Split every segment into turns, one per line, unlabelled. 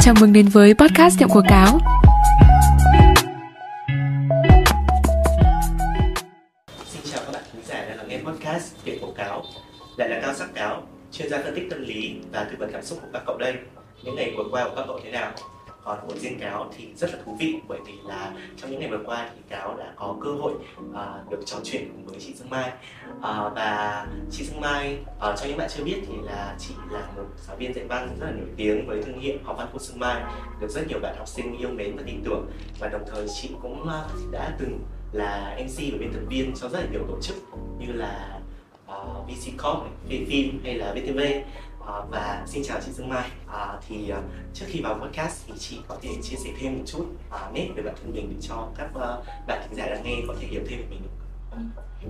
Chào mừng đến với podcast Tiệm Quảng Cáo.
Xin chào các bạn khán giả đang lắng nghe podcast Tiệm Quảng Cáo. Lại là Cao Sắc Cáo, chuyên gia phân tích tâm lý và tư vấn cảm xúc của các cậu đây. Những ngày vừa qua của các cậu thế nào? Còn của riêng cáo thì rất là thú vị bởi vì là trong những ngày vừa qua thì cáo đã có cơ hội uh, được trò chuyện cùng với chị Dương Mai. Uh, và chị Dương Mai uh, cho những bạn chưa biết thì là chị là một giáo viên dạy văn rất là nổi tiếng với thương hiệu học văn cô Dương Mai được rất nhiều bạn học sinh yêu mến và tin tưởng. Và đồng thời chị cũng uh, đã từng là MC và biên tập viên cho rất là nhiều tổ chức như là uh, VC Corp, phim hay là VTV À, và xin chào chị Dương Mai. À, thì ờ, trước khi vào podcast thì chị có thể chia sẻ thêm một chút à, nét về bản thân mình để cho các uh, bạn khán giả đang nghe có thể hiểu thêm về mình được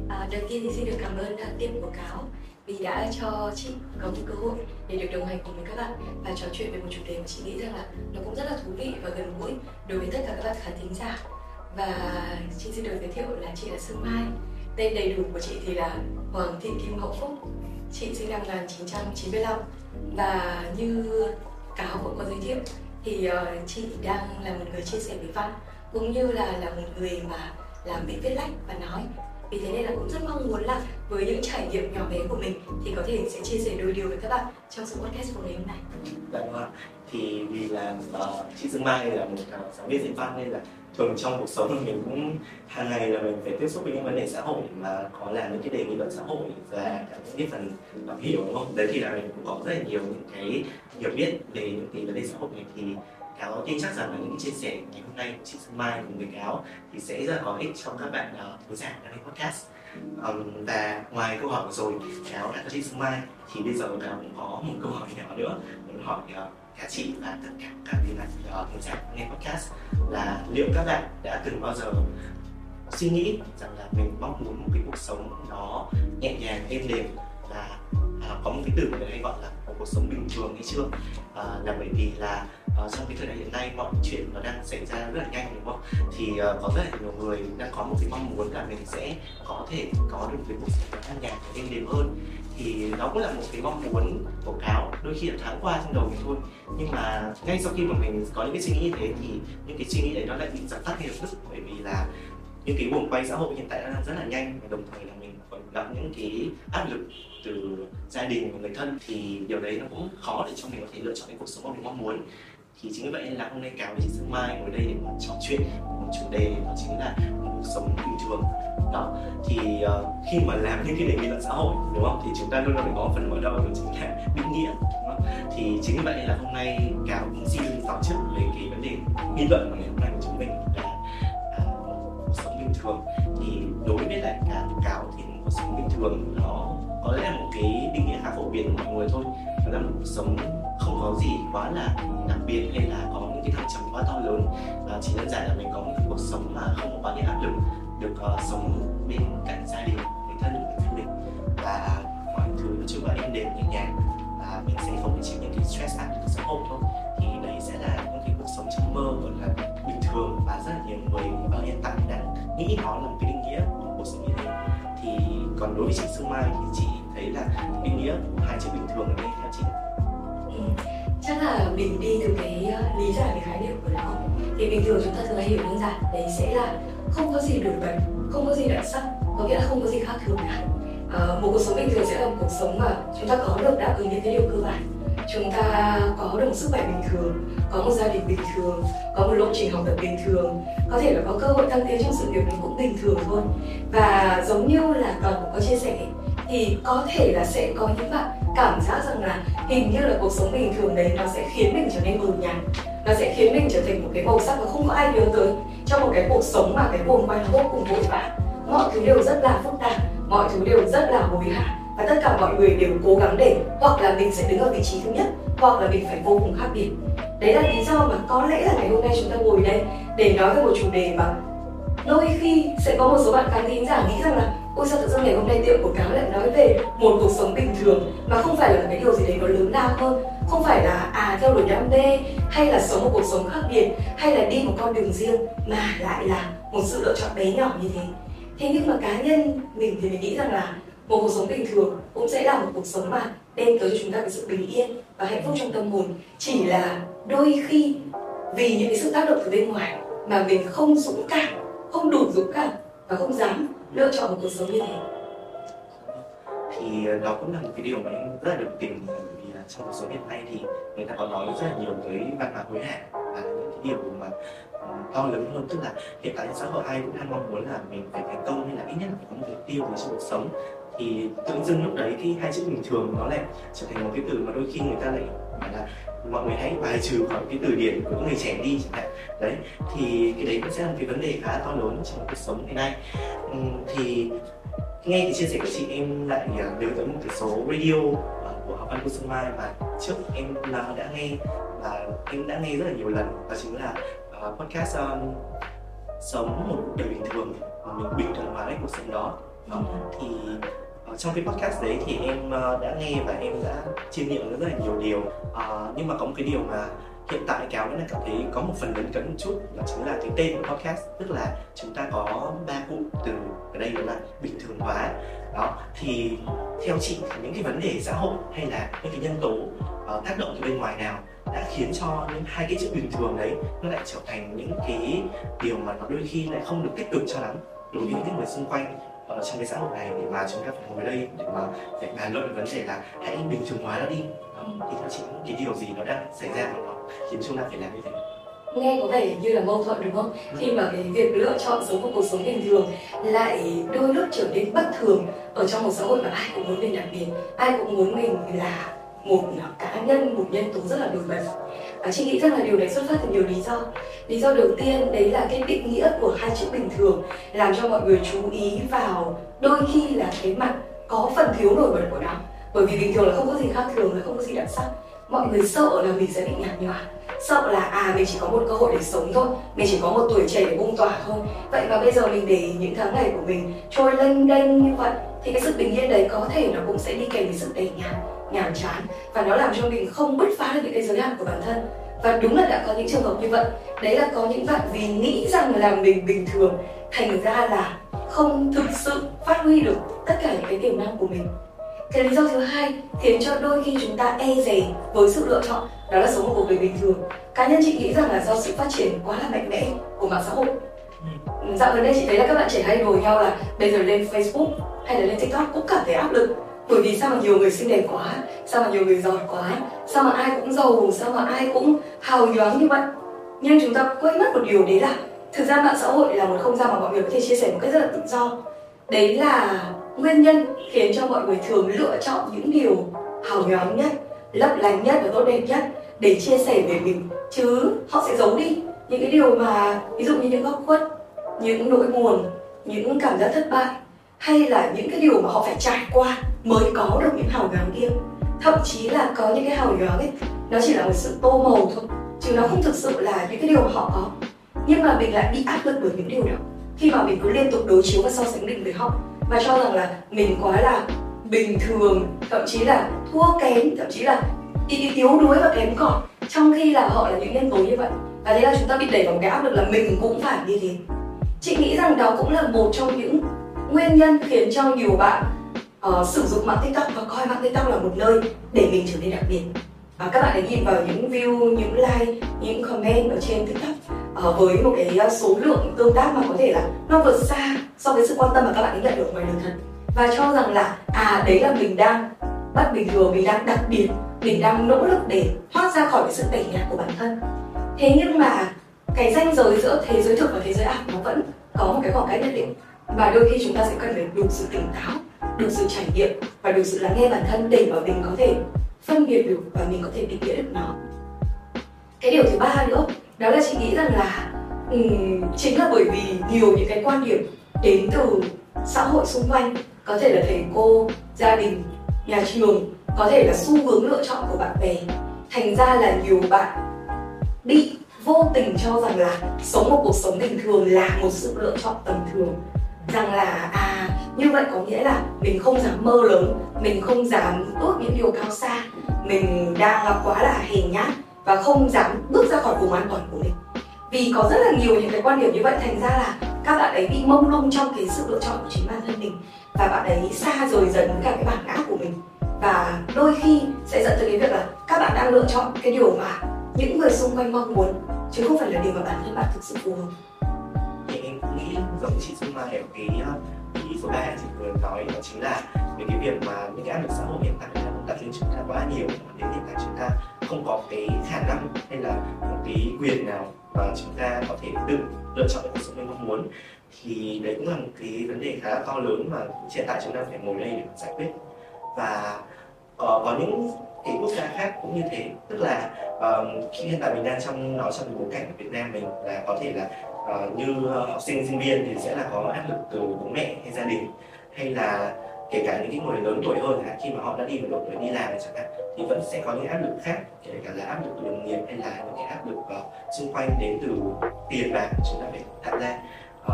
à, đầu tiên thì xin được cảm ơn uh, tiệm quảng cáo vì đã cho chị có một cơ hội để được đồng hành cùng với các bạn và trò chuyện về một chủ đề mà chị nghĩ rằng là nó cũng rất là thú vị và gần gũi đối với tất cả các bạn khán thính giả. Và chị xin được giới thiệu là chị là Sương Mai. Tên đầy đủ của chị thì là Hoàng Thị Kim Hậu Phúc. Chị sinh năm 1995 và như cáo cũng có giới thiệu thì uh, chị đang là một người chia sẻ về văn cũng như là là một người mà làm việc viết lách và nói vì thế nên là cũng rất mong muốn là với những trải nghiệm nhỏ bé của mình thì có thể sẽ chia sẻ đôi điều với các bạn trong sự podcast của ngày hôm nay.
Dạ vâng ạ. Thì vì là uh, chị Dương Mai là một uh, giáo viên dạy văn nên là thường trong cuộc sống thì mình cũng hàng ngày là mình phải tiếp xúc với những vấn đề xã hội mà có là những cái đề nghị luận xã hội và những cái phần đọc hiểu đúng không? Đấy thì là mình cũng có rất là nhiều những cái hiểu biết về những cái vấn đề xã hội này. Thì cáo tin chắc rằng là những cái chia sẻ ngày hôm nay của chị Xuân Mai cùng với cáo thì sẽ rất là có ích cho các bạn uh, giả đang nghe podcast. Um, và ngoài câu hỏi vừa rồi cáo đã cho chị Xuân Mai thì bây giờ cáo cũng có một câu hỏi nhỏ nữa muốn hỏi uh, cả chị và tất cả các bạn khán giả nghe podcast là liệu các bạn đã từng bao giờ suy nghĩ rằng là mình mong muốn một cái cuộc sống nó nhẹ nhàng êm đềm là à, có một cái từ người đây gọi là một cuộc sống bình thường hay chưa? À, là bởi vì là à, trong cái thời đại hiện nay mọi chuyện nó đang xảy ra rất là nhanh đúng không? Thì à, có rất là nhiều người đang có một cái mong muốn là mình sẽ có thể có được cái cuộc sống an nhàn và êm đềm hơn thì nó cũng là một cái mong muốn của cáo đôi khi là thoáng qua trong đầu mình thôi. Nhưng mà ngay sau khi mà mình có những cái suy nghĩ như thế thì những cái suy nghĩ đấy nó lại bị dập tắt ngay lập tức. Bởi vì là những cái guồng quay xã hội hiện tại đang rất là nhanh. Và đồng thời là mình còn gặp những cái áp lực từ gia đình và người thân. Thì điều đấy nó cũng khó để cho mình có thể lựa chọn cái cuộc sống mà mình mong muốn. Thì chính vì vậy là hôm nay cáo với chị Dương Mai ngồi đây để mà trò chuyện một chủ đề, đó chính là một cuộc sống bình thường đó. Thì uh, khi mà làm những cái đề nghị luận xã hội đúng không? Thì chúng ta luôn luôn phải có phần mở đầu đó chính là định nghĩa đúng không? thì chính vì vậy là hôm nay cáo cũng xin giáo chức về cái vấn đề nghị luận mà ngày hôm nay của chúng mình là uh, cuộc sống bình thường. Thì đối với lại cả cáo thì cuộc sống bình thường nó có lẽ là một cái định nghĩa khá phổ biến của mọi người thôi. Đó là một cuộc sống không có gì quá là đặc biệt hay là có những cái thăng trầm quá to lớn. À, chỉ đơn giản là mình có một cuộc sống mà không có quá nhiều áp lực được uh, sống bên cạnh gia đình người thân người thân mình và mọi thứ nói chung là êm đềm nhẹ nhàng. Và mình sẽ không phải chịu những cái stress áp lực xã hội thôi. Thì đấy sẽ là những cái cuộc sống trong mơ gọi là bình thường và rất là nhiều người ở hiện tại đang nghĩ nó là một cái định nghĩa của cuộc sống như thế. Thì còn đối với chị Sương Mai thì chị thấy là định nghĩa của hai chữ bình thường ở đây theo chị
ừ. chắc là mình đi từ cái ờ, lý giải về khái niệm của nó. Thì bình thường chúng ta thường hay hiểu đơn giản đấy sẽ là không có gì nổi bật không có gì đặc sắc có nghĩa là không có gì khác thường cả. À, một cuộc sống bình thường sẽ là một cuộc sống mà chúng ta có được đáp ứng những cái điều cơ bản. Chúng ta có được một sức khỏe bình thường có một gia đình bình thường có một lộ trình học tập bình thường. Có thể là có cơ hội thăng tiến trong sự nghiệp mình cũng bình thường thôi. Và giống như là còn có chia sẻ thì có thể là sẽ có những bạn cảm giác rằng là hình như là cuộc sống bình thường đấy nó sẽ khiến mình trở nên mờ nhạt nó sẽ khiến mình trở thành một cái màu sắc mà không có ai nhớ tới. Trong một cái cuộc sống mà cái vùng quay nó vô cùng vội vã, mọi thứ đều rất là phức tạp, mọi thứ đều rất là hối hả. Và tất cả mọi người đều cố gắng để hoặc là mình sẽ đứng ở vị trí thứ nhất, hoặc là mình phải vô cùng khác biệt. Đấy là lý do mà có lẽ là ngày hôm nay chúng ta ngồi đây để nói về một chủ đề mà đôi khi sẽ có một số bạn khán thính giả nghĩ rằng là ôi, sao tự dưng ngày hôm nay tiệm của cáo lại nói về một cuộc sống bình thường mà không phải là cái điều gì đấy nó lớn lao hơn? Không phải là à theo đuổi đam mê, hay là sống một cuộc sống khác biệt, hay là đi một con đường riêng, mà lại là một sự lựa chọn bé nhỏ như thế. Thế nhưng mà cá nhân mình thì mình nghĩ rằng là một cuộc sống bình thường cũng sẽ là một cuộc sống mà đem tới cho chúng ta cái sự bình yên và hạnh phúc trong tâm hồn. Chỉ là đôi khi vì những cái sự tác động từ bên ngoài mà mình không dũng cảm, không đủ dũng cảm và không dám lựa chọn một cuộc sống như thế.
Thì ờ, đó cũng là một cái điều mà em rất là đồng tình vì là trong cuộc sống hiện nay thì người ta có nói rất là nhiều tới văn hóa hối hả, và những cái điều mà ừ, to lớn hơn, tức là hiện tại xã hội ai cũng đang mong muốn là mình phải thành công hay là ít nhất là phải có một mục tiêu trong cuộc sống. Thì tự dưng lúc đấy thì hai chữ bình thường nó lại trở thành một cái từ mà đôi khi người ta lại phải là mọi người hãy bài trừ khỏi cái từ điển của người trẻ đi chẳng hạn. Đấy thì cái đấy cũng sẽ là một cái vấn đề khá là to lớn trong cuộc sống hiện nay. Thì nghe cái chia sẻ của chị em lại à, nhớ tới một cái số radio à, của học văn cô Xuân Mai mà trước em là đã nghe và em đã nghe rất là nhiều lần. Đó chính là uh, podcast um, sống một cuộc đời bình thường mà mình bình thường hóa cái cuộc sống đó. Đó. thì Ờ, trong cái podcast đấy thì em ờ, đã nghe và em đã chiêm nghiệm rất là nhiều điều. À, nhưng mà có một cái điều mà hiện tại cáo vẫn là cảm thấy có một phần lấn cấn một chút đó chính là cái tên của podcast tức là chúng ta có ba cụm từ ở đây là bình thường hóa. Đó thì theo chị thì những cái vấn đề xã hội hay là những cái nhân tố uh, tác động từ bên ngoài nào đã khiến cho những hai cái chữ bình thường đấy nó lại trở thành những cái điều mà nó đôi khi lại không được tích cực cho lắm đối với những người xung quanh? Ở trong cái xã hội này để mà chúng ta phải ngồi đây để mà phải bàn luận vấn đề là hãy bình thường hóa nó đi. Đó, thì theo chị cái điều gì nó đang xảy ra mà nó khiến chúng ta phải làm như thế?
Nghe có vẻ như là mâu thuẫn đúng không? Khi mà cái việc lựa chọn sống một cuộc sống bình thường lại đôi lúc trở nên bất thường ở trong một xã hội mà ai cũng muốn mình đặc biệt ai cũng muốn mình là một cá nhân một nhân tố rất là nổi bật và chị nghĩ rằng là điều đấy xuất phát từ nhiều lý do. Lý do đầu tiên, đấy là cái định nghĩa của hai chữ bình thường làm cho mọi người chú ý vào đôi khi là cái mặt có phần thiếu nổi bật của nó. Bởi vì bình thường là không có gì khác thường, là không có gì đặc sắc. Mọi người sợ là mình sẽ bị nhạt nhòa, sợ là à mình chỉ có một cơ hội để sống thôi, mình chỉ có một tuổi trẻ để bung tỏa thôi. Vậy mà bây giờ mình để những tháng ngày của mình trôi lênh đênh như vậy, thì cái sự bình yên đấy có thể nó cũng sẽ đi kèm với sự tẻ nhạt nhàm chán. Và nó làm cho mình không bứt phá được những cái giới hạn của bản thân. Và đúng là đã có những trường hợp như vậy. Đấy là có những bạn vì nghĩ rằng là mình bình thường thành ra là không thực sự phát huy được tất cả những cái tiềm năng của mình. Cái lý do thứ hai khiến cho đôi khi chúng ta e dè với sự lựa chọn đó là sống một cuộc đời bình thường. Cá nhân chị nghĩ rằng là do sự phát triển quá là mạnh mẽ của mạng xã hội. Dạo gần đây chị thấy là các bạn trẻ hay đùa nhau là bây giờ lên Facebook hay là lên TikTok cũng cảm thấy áp lực bởi vì sao mà nhiều người xinh đẹp quá, sao mà nhiều người giỏi quá, sao mà ai cũng giàu, sao mà ai cũng hào nhoáng như vậy? Nhưng chúng ta quên mất một điều đấy là thực ra mạng xã hội là một không gian mà mọi người có thể chia sẻ một cách rất là tự do. Đấy là nguyên nhân khiến cho mọi người thường lựa chọn những điều hào nhoáng nhất, lấp lánh nhất và tốt đẹp nhất để chia sẻ về mình. Chứ họ sẽ giấu đi những cái điều mà, ví dụ như những góc khuất, những nỗi buồn, những cảm giác thất bại hay là những cái điều mà họ phải trải qua mới có được những hào nhoáng kia? Thậm chí là có những cái hào nhoáng ấy, nó chỉ là một sự tô màu thôi, chứ nó không thực sự là những cái điều mà họ có. Nhưng mà mình lại bị áp lực bởi những điều đó. Khi mà mình cứ liên tục đối chiếu và so sánh mình với họ, và cho rằng là mình quá là bình thường, thậm chí là thua kém, thậm chí là đi yếu đuối và kém cỏi, trong khi là họ là những nhân tố như vậy. Và thế là chúng ta bị đẩy vào một cái áp lực là mình cũng phải như thế. Chị nghĩ rằng đó cũng là một trong những nguyên nhân khiến cho nhiều bạn uh, sử dụng mạng tiktok và coi mạng tiktok là một nơi để mình trở nên đặc biệt. Và các bạn hãy nhìn vào những view những like những comment ở trên tiktok uh, với một cái ờ, số lượng tương tác mà có thể là nó vượt xa so với sự quan tâm mà các bạn ấy nhận được ngoài đời thật. Và cho rằng là à đấy là mình đang bất bình thường mình đang đặc biệt mình đang nỗ lực để thoát ra khỏi cái sự tẩy nhạt của bản thân. Thế nhưng mà cái ranh giới giữa thế giới thực và thế giới ảo nó vẫn có một cái khoảng cách nhất định và đôi khi chúng ta sẽ cần phải đủ sự tỉnh táo đủ sự trải nghiệm và đủ sự lắng nghe bản thân để mà mình có thể phân biệt được và mình có thể định nghĩa được nó. Cái điều thứ ba nữa đó là chị nghĩ rằng là um, chính là bởi vì nhiều những cái quan điểm đến từ xã hội xung quanh có thể là thầy cô gia đình nhà trường có thể là xu hướng lựa chọn của bạn bè. Thành ra là nhiều bạn bị vô tình cho rằng là sống một cuộc sống bình thường là một sự lựa chọn tầm thường rằng là à như vậy có nghĩa là mình không dám mơ lớn, mình không dám ước những điều cao xa. Mình đang là quá là hèn nhát và không dám bước ra khỏi vùng an toàn của mình. Vì có rất là nhiều những cái quan điểm như vậy, thành ra là các bạn ấy bị mông lung trong cái sự lựa chọn của chính bản thân mình. Và bạn ấy xa rời dần với cả cái bản ngã của mình. Và đôi khi sẽ dẫn tới cái việc là các bạn đang lựa chọn cái điều mà những người xung quanh mong muốn, chứ không phải là điều mà bản thân bạn thực sự phù hợp
giống chị Dung mà hiểu cái ờ, ý số 3 chị vừa nói đó chính là về cái việc mà những cái áp lực xã hội hiện tại là đặt lên chúng ta quá nhiều. Đến hiện tại chúng ta không có cái khả năng hay là một cái quyền nào mà chúng ta có thể tự lựa chọn được cuộc sống mình mong muốn. Thì đấy cũng là một cái vấn đề khá là to lớn mà hiện tại chúng ta phải ngồi đây để giải quyết. Và uh, có những cái quốc gia khác cũng như thế. Tức là um, khi hiện tại mình đang trong nói trong bối cảnh của Việt Nam mình là có thể là uh, như học sinh sinh viên thì sẽ là có áp lực từ bố mẹ hay gia đình hay là kể cả những cái người lớn tuổi hơn là khi mà họ đã đi vào độ tuổi đi làm chẳng hạn thì vẫn sẽ có những áp lực khác kể cả là áp lực từ đồng nghiệp hay là những cái áp lực uh, xung quanh đến từ tiền bạc chúng ta phải tạo ra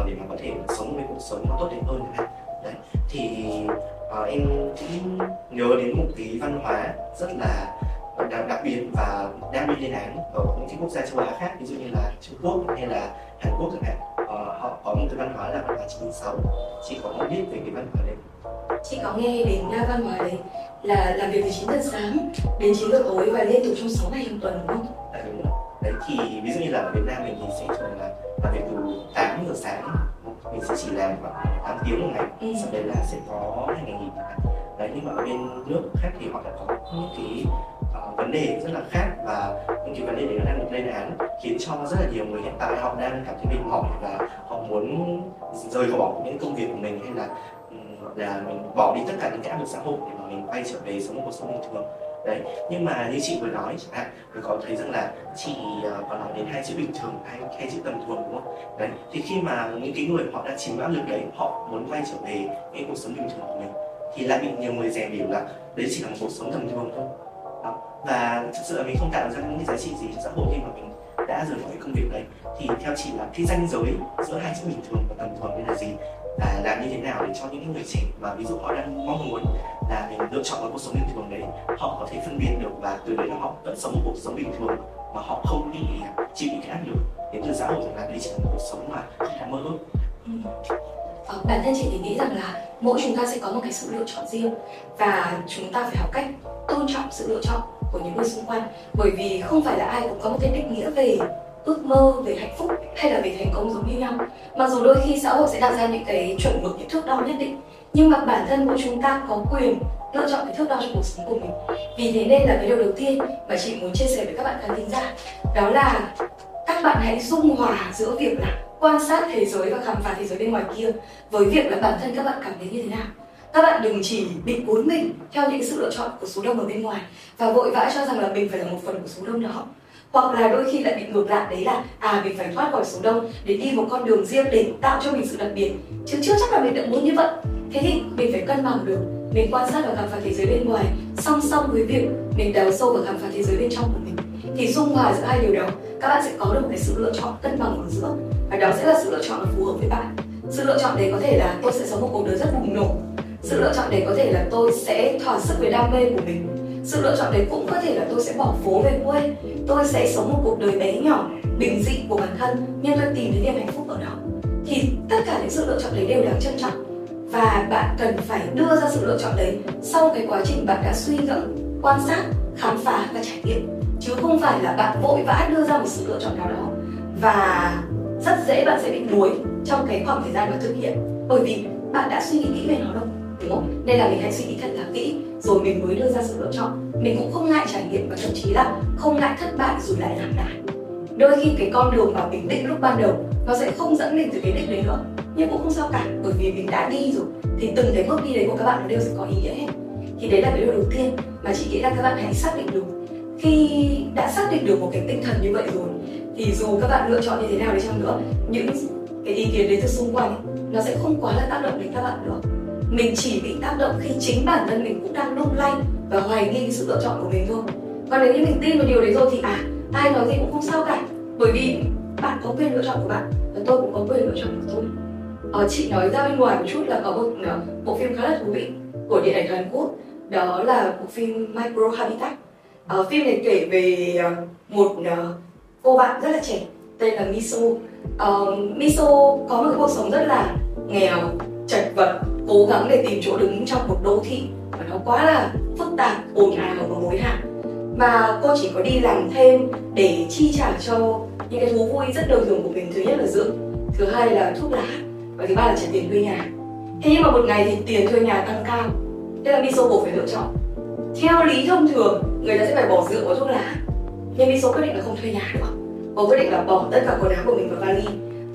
uh, để mà có thể sống một cuộc sống nó tốt đẹp hơn đấy thì uh, em cũng nhớ đến một cái văn hóa rất là đặc, đặc biệt và đang bị lên án ở những cái quốc gia châu Á khác ví dụ như là Trung Quốc hay là Hàn Quốc chẳng hạn uh, họ có một cái văn hóa là văn hóa 96 chị có biết về cái văn hóa đấy
chị có nghe đến văn hóa đấy là làm việc từ 9 giờ sáng đến 9 giờ tối và liên tục trong 6 ngày trong tuần đúng không?
Dạ đúng rồi. Đấy thì ví dụ như là ở Việt Nam mình thì sẽ thường là làm việc từ 8 giờ sáng mình sẽ chỉ làm khoảng 8 tiếng một ngày ừ. sau đấy là sẽ có hai ngày nghỉ đấy nhưng mà ở bên nước khác thì họ đã có những cái vấn đề rất là khác và những cái vấn đề đấy nó đang được lên án khiến cho rất là nhiều người hiện tại họ đang cảm thấy mệt mỏi và họ muốn rời bỏ những công việc của mình hay là là mình bỏ đi tất cả những cái áp lực xã hội để mà mình quay trở về sống một cuộc sống bình thường đấy nhưng mà như chị vừa nói chẳng hạn mình có thấy rằng là chị uh, có nói đến hai chữ bình thường hay hai chữ tầm thường đúng không đấy thì khi mà những cái người họ đã chịu áp lực đấy họ muốn quay trở về cái cuộc sống bình thường của mình thì lại bị nhiều người rèn biểu là đấy chỉ là một cuộc sống tầm thường thôi và thực sự là mình không tạo ra những cái giá trị gì cho xã hội khi mà mình đã rời khỏi công việc đấy. Thì theo chị là cái ranh giới giữa hai chữ bình thường và tầm thường đây là gì? Và làm như thế nào để cho những người trẻ mà ví dụ họ đang mong muốn là mình lựa chọn một cuộc sống bình thường đấy họ có thể phân biệt được và từ đấy là họ vẫn sống một cuộc sống bình thường mà họ không bị chịu những cái áp lực đến từ xã hội rằng là đấy chỉ là một cuộc sống mà không đáng mơ ước. Ừ.
Ờ, bản thân chị thì nghĩ rằng là mỗi chúng ta sẽ có một cái sự lựa chọn riêng và chúng ta phải học cách tôn trọng sự lựa chọn của những người xung quanh. Bởi vì không phải là ai cũng có một cái định nghĩa về ước mơ, về hạnh phúc hay là về thành công giống như nhau. Mặc dù đôi khi xã hội sẽ đặt ra những cái chuẩn mực, những thước đo nhất định, nhưng mà bản thân của chúng ta có quyền lựa chọn cái thước đo cho cuộc sống của mình. Vì thế nên là cái điều đầu tiên mà chị muốn chia sẻ với các bạn khán thính giả, đó là các bạn hãy dung hòa giữa việc là quan sát thế giới và khám phá thế giới bên ngoài kia với việc là bản thân các bạn cảm thấy như thế nào các bạn đừng chỉ bị cuốn mình theo những sự lựa chọn của số đông ở bên ngoài và vội vã cho rằng là mình phải là một phần của số đông đó. Hoặc là đôi khi lại bị ngược lại, đấy là à mình phải thoát khỏi số đông để đi một con đường riêng để tạo cho mình sự đặc biệt. Chứ chưa chắc là mình đã muốn như vậy. Thế thì mình phải cân bằng được. Mình quan sát và khám phá thế giới bên ngoài, song song với việc mình đào sâu và khám phá thế giới bên trong của mình. Thì dung hòa giữa hai điều đó, các bạn sẽ có được một cái sự lựa chọn cân bằng ở giữa. Và đó sẽ là sự lựa chọn phù hợp với bạn. Sự lựa chọn đấy có thể là tôi sẽ sống một cuộc đời rất bùng nổ sự lựa chọn đấy có thể là tôi sẽ thỏa sức với đam mê của mình. Sự lựa chọn đấy cũng có thể là tôi sẽ bỏ phố về quê. Tôi sẽ sống một cuộc đời bé nhỏ, bình dị của bản thân nhưng tôi tìm thấy niềm hạnh phúc ở đó. Thì tất cả những sự lựa chọn đấy đều đáng trân trọng. Và bạn cần phải đưa ra sự lựa chọn đấy sau cái quá trình bạn đã suy ngẫm, quan sát, khám phá và trải nghiệm. Chứ không phải là bạn vội vã đưa ra một sự lựa chọn nào đó. Và rất dễ bạn sẽ bị đuối trong cái khoảng thời gian mà thực hiện. Bởi vì bạn đã suy nghĩ kỹ về nó đâu đúng không? Nên là mình hãy suy nghĩ thật là kỹ, rồi mình mới đưa ra sự lựa chọn. Mình cũng không ngại trải nghiệm và thậm chí là không ngại thất bại rồi lại làm lại đôi khi cái con đường mà mình định lúc ban đầu, nó sẽ không dẫn mình từ cái đích đấy nữa. Nhưng cũng không sao cả, bởi vì mình đã đi rồi. Thì từng cái bước đi đấy của các bạn nó đều sẽ có ý nghĩa hết. Thì đấy là cái điều đầu tiên mà chị nghĩ là các bạn hãy xác định được. Khi đã xác định được một cái tinh thần như vậy rồi, thì dù các bạn lựa chọn như thế nào đi chăng nữa, những cái ý kiến đến từ xung quanh, nó sẽ không quá là tác động đến các bạn nữa mình chỉ bị tác động khi chính bản thân mình cũng đang lung lay và hoài nghi cái sự lựa chọn của mình thôi. Còn nếu như mình tin vào điều đấy rồi thì à ai nói gì cũng không sao cả. Bởi vì bạn có quyền lựa chọn của bạn và tôi cũng có quyền lựa chọn của tôi. Ờ, chị nói ra bên ngoài một chút là có một ờ, bộ phim khá là thú vị của điện ảnh Hàn Quốc. Đó là bộ phim Micro Habitat. Ờ, phim này kể về ờ, một ờ, cô bạn rất là trẻ tên là Miso. Ờ, Miso có một cuộc sống rất là nghèo chật vật cố gắng để tìm chỗ đứng trong một đô thị mà nó quá là phức tạp ồn ào và hối hả. Và cô chỉ có đi làm thêm để chi trả cho những cái thú vui rất đời thường của mình thứ nhất là rượu, thứ hai là thuốc lá và thứ ba là trả tiền thuê nhà. Thế nhưng mà một ngày thì tiền thuê nhà tăng cao thế là miso buộc phải lựa chọn. Theo lý thông thường người ta sẽ phải bỏ rượu và thuốc lá nhưng miso quyết định là không thuê nhà nữa. Cô quyết định là bỏ tất cả quần áo của mình vào vali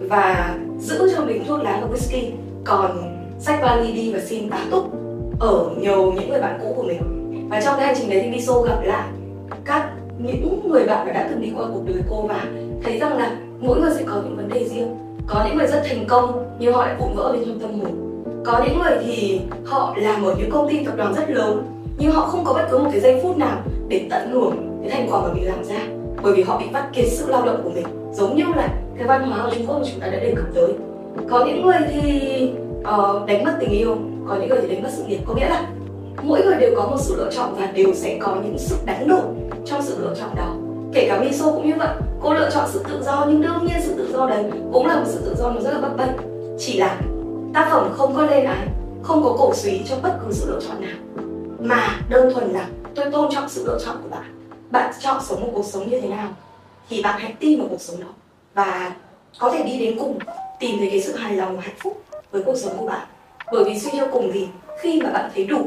và giữ cho mình thuốc lá và whisky. Còn sách vali đi và xin tá túc ở nhiều những người bạn cũ của mình. Và trong cái hành trình đấy thì miso gặp lại các những người bạn mà đã từng đi qua cuộc đời cô và thấy rằng là mỗi người sẽ có những vấn đề riêng. Có những người rất thành công, nhưng họ lại vụn vỡ bên trong tâm hồn. Có những người thì họ làm ở những công ty tập đoàn rất lớn, nhưng họ không có bất cứ một cái giây phút nào để tận hưởng cái thành quả mà mình làm ra, bởi vì họ bị bắt kiệt sự lao động của mình. Giống như là cái văn hóa ở Trung Quốc mà chúng ta đã đề cập tới. Có những người thì uh, đánh mất tình yêu có những người thì đánh mất sự nghiệp. Có nghĩa là mỗi người đều có một sự lựa chọn và đều sẽ có những sự đánh đổi trong sự lựa chọn đó. Kể cả Miso cũng như vậy cô lựa chọn sự tự do nhưng đương nhiên sự tự do đấy cũng là một sự tự do nó rất là bấp bênh. Chỉ là tác phẩm không có lên án không có cổ suý cho bất cứ sự lựa chọn nào. Mà đơn thuần là tôi tôn trọng sự lựa chọn của bạn. Bạn chọn sống một cuộc sống như thế nào thì bạn hãy tin vào cuộc sống đó. Và có thể đi đến cùng tìm thấy cái sự hài lòng và hạnh phúc với cuộc sống của bạn. Bởi vì suy cho cùng thì khi mà bạn thấy đủ,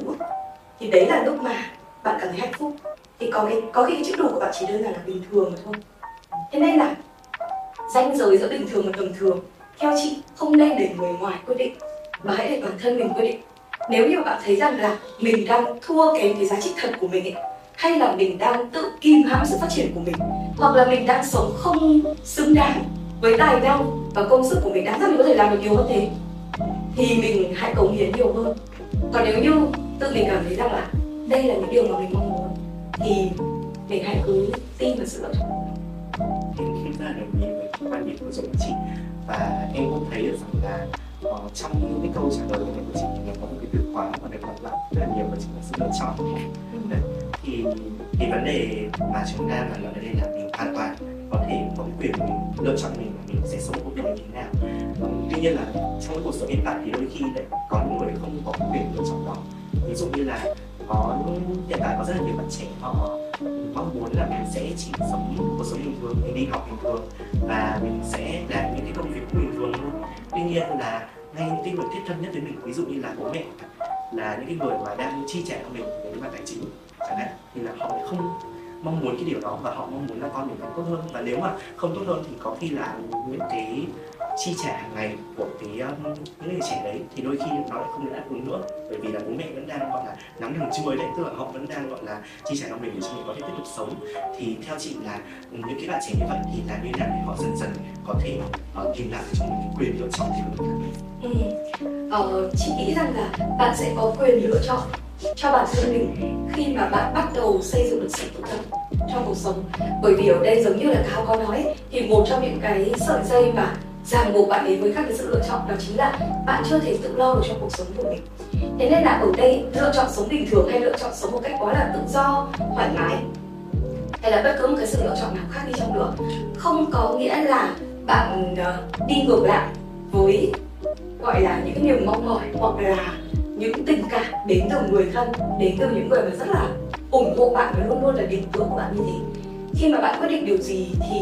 thì đấy là lúc mà bạn cảm thấy hạnh phúc. Thì có cái, có khi cái chữ đủ của bạn chỉ đơn giản là bình thường thôi. Thế nên là danh giới giữa bình thường và tầm thường, theo chị không nên để người ngoài quyết định, mà hãy để bản thân mình quyết định. Nếu như bạn thấy rằng là mình đang thua kém cái giá trị thật của mình ấy, hay là mình đang tự kìm hãm sự phát triển của mình, hoặc là mình đang sống không xứng đáng với tài năng và công sức của mình, đáng ra mình có thể làm được nhiều hơn thế thì mình hãy cống hiến nhiều hơn. Còn nếu như tự mình cảm thấy rằng là đây là những điều mà mình mong muốn thì mình hãy cứ tin vào sự lựa chọn.
Rất là đồng ý với quan điểm của dũng chị. Và em cũng thấy được rằng là uh, trong những cái câu trả lời của chị thì nó có một cái từ khóa mà được lặp lại rất là nhiều đó chính là sự lựa chọn. Đấy. thì thì vấn đề mà chúng ta phải nói ở đây là mình hoàn toàn có thể có cái quyền mình lựa chọn mình mình sẽ sống cuộc đời như thế nào. Um, tuy nhiên là trong cái cuộc sống hiện tại thì đôi khi lại có những người không có quyền lựa chọn đó. Ví dụ như là có hiện tại có rất là nhiều bạn trẻ họ mong muốn là mình sẽ chỉ sống cuộc sống bình thường, mình đi học bình thường và mình sẽ làm những cái công việc bình thường luôn tuy nhiên là ngay những cái người thiết thân nhất với mình, ví dụ như là bố mẹ là những cái người mà đang chi trả cho mình về mặt tài chính chẳng hạn, thì là họ không mong muốn cái điều đó và họ mong muốn là con mình tốt hơn. Và nếu mà không tốt hơn thì có khi là những cái chi trả hàng ngày của cái um, những người trẻ đấy thì đôi khi nó lại không được đáp ứng nữa. Bởi vì là bố mẹ vẫn đang gọi là nắm đằng chuối đấy tức là họ vẫn đang gọi là chi trả cho mình để cho mình có thể tiếp tục sống. Thì theo chị là những cái bạn trẻ như vậy thì làm như nào để họ dần dần có thể uh, tìm lại cho mình quyền lựa chọn thì của mình?
Ừ. ờ, chị nghĩ rằng là bạn sẽ có quyền lựa chọn cho bản thân mình khi mà bạn bắt đầu xây dựng được sự tự thân trong cuộc sống. Bởi vì ở đây giống như là cao có nói thì một trong những cái sợi dây mà ràng buộc bạn đến với các cái sự lựa chọn, đó chính là bạn chưa thể tự lo được cho cuộc sống của mình. Thế nên là ở đây, lựa chọn sống bình thường hay lựa chọn sống một cách quá là tự do, thoải mái, hay là bất cứ một cái sự lựa chọn nào khác đi chăng nữa, không có nghĩa là bạn ờ, đi ngược lại với, gọi là, những niềm mong mỏi hoặc là những tình cảm đến từ người thân, đến từ những người mà rất là ủng hộ bạn và luôn luôn là điểm tựa của bạn như thế khi mà bạn quyết định điều gì thì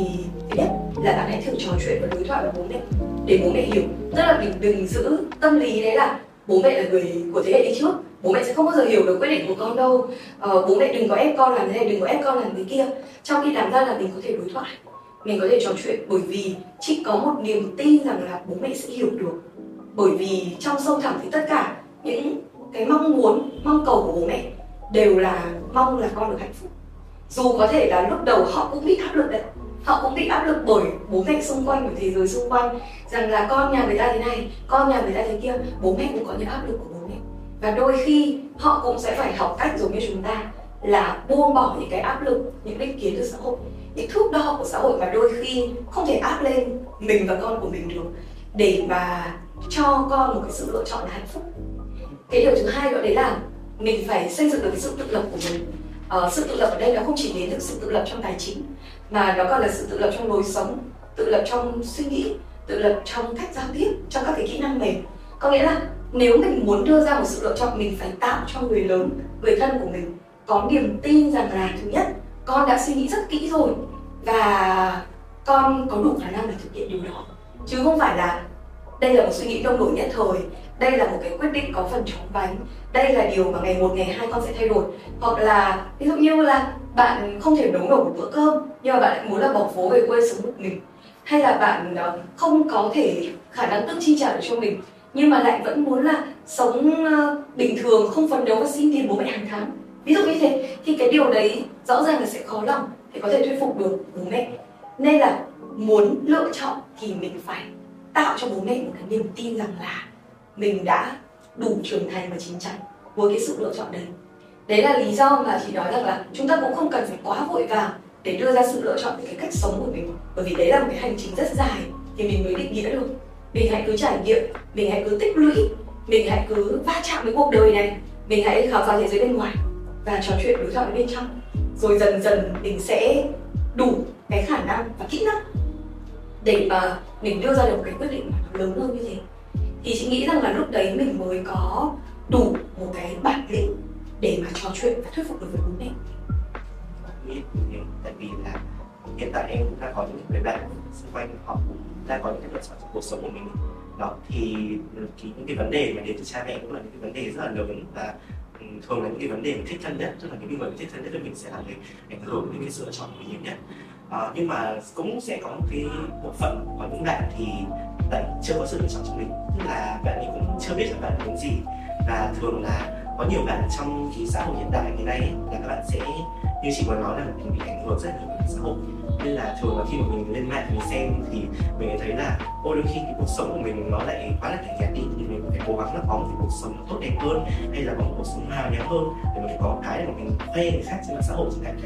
thứ nhất là bạn hãy thử trò chuyện và đối thoại với bố mẹ để bố mẹ hiểu. Tức là mình đừng giữ tâm lý đấy là bố mẹ là người của thế hệ đi trước. Bố mẹ sẽ không bao giờ hiểu được quyết định của con đâu. Ờ, bố mẹ đừng có ép con làm thế này đừng có ép con làm thế kia. Trong khi làm ra là mình có thể đối thoại mình có thể trò chuyện bởi vì chị có một niềm tin rằng là bố mẹ sẽ hiểu được. Bởi vì trong sâu thẳm thì tất cả những cái mong muốn mong cầu của bố mẹ đều là mong là con được hạnh phúc dù có thể là lúc đầu họ cũng bị áp lực đấy. Họ cũng bị áp lực bởi bố mẹ xung quanh, bởi thế giới xung quanh. Rằng là con nhà người ta thế này, con nhà người ta thế kia, bố mẹ cũng có những áp lực của bố mẹ. Và đôi khi họ cũng sẽ phải học cách giống như chúng ta, là buông bỏ những cái áp lực, những định kiến từ xã hội. Những thước đo của xã hội mà đôi khi không thể áp lên mình và con của mình được, để mà cho con một cái sự lựa chọn là hạnh phúc. Cái điều thứ hai nữa đấy là mình phải xây dựng được cái sự tự lập của mình uh, sự tự lập ở đây nó không chỉ đến từ sự tự lập trong tài chính mà nó còn là sự tự lập trong lối sống tự lập trong suy nghĩ tự lập trong cách giao tiếp trong các cái kỹ năng mềm. Có nghĩa là nếu mình muốn đưa ra một sự lựa chọn mình phải tạo cho người lớn người thân của mình có niềm tin rằng là thứ nhất con đã suy nghĩ rất kỹ rồi và con có đủ khả năng để thực hiện điều đó. Chứ không phải là đây là một suy nghĩ nông nổi nhất thời. Đây là một cái quyết định có phần chóng vánh. Đây là điều mà ngày một, ngày hai con sẽ thay đổi. Hoặc là, ví dụ như là bạn không thể nấu nổi một bữa cơm, nhưng mà bạn lại muốn là bỏ phố về quê sống một mình. Hay là bạn ờ, không có thể khả năng tự chi trả được cho mình, nhưng mà lại vẫn muốn là sống ờ, bình thường, không phấn đấu và xin tiền bố mẹ hàng tháng. Ví dụ như thế, thì cái điều đấy rõ ràng là sẽ khó lòng để có thể thuyết phục được bố mẹ. Nên là muốn lựa chọn thì mình phải tạo cho bố mẹ một cái niềm tin rằng là mình đã đủ trưởng thành và chín chắn với cái sự lựa chọn đấy. Đấy là lý do mà chị nói rằng là chúng ta cũng không cần phải quá vội vàng để đưa ra sự lựa chọn về cái cách sống của mình. Bởi vì đấy là một cái hành trình rất dài thì mình mới định nghĩa được. Mình hãy cứ trải nghiệm, mình hãy cứ tích lũy, mình hãy cứ va chạm với cuộc đời này, mình hãy khám phá thế giới bên ngoài và trò chuyện đối thoại với bên trong. Rồi dần dần mình sẽ đủ cái khả năng và kỹ năng để mà mình đưa ra được một cái quyết định lớn hơn như thế. Thì chị nghĩ rằng là lúc đấy mình mới có đủ một cái bản lĩnh để mà trò chuyện và thuyết phục được với bố mẹ.
Tại vì là hiện tại em cũng đã có những người bạn xung quanh họ cũng đã có những cái lựa chọn trong cuộc sống của mình. Đó thì ừ, cái, những cái vấn đề mà đến từ cha mẹ cũng là những cái vấn đề rất là lớn và ừ, thường là những cái vấn đề mà thích thân nhất tức là những cái người thích thân nhất với mình sẽ là người ảnh hưởng đến cái sự lựa chọn của mình nhiều nhất à, nhưng mà cũng sẽ có một cái bộ phận có những bạn thì bạn chưa có sự lựa chọn cho mình. Tức là bạn ấy cũng chưa biết là bạn muốn gì. Và thường là có nhiều bạn trong cái xã hội hiện đại ngày nay là các bạn sẽ như chị vừa nói là mình bị ảnh hưởng rất nhiều xã hội nên là thường là khi mà mình lên mạng mình xem thì mình thấy là, ôi, đôi khi cái cuộc sống của mình nó lại quá là cảnh nhạt đi. Thì mình phải cố gắng là có một cái cuộc sống nó tốt đẹp hơn, hay là có một cuộc sống hào nhoáng hơn để mình có cái mà mình khoe người khác trên mạng xã hội chẳng hạn.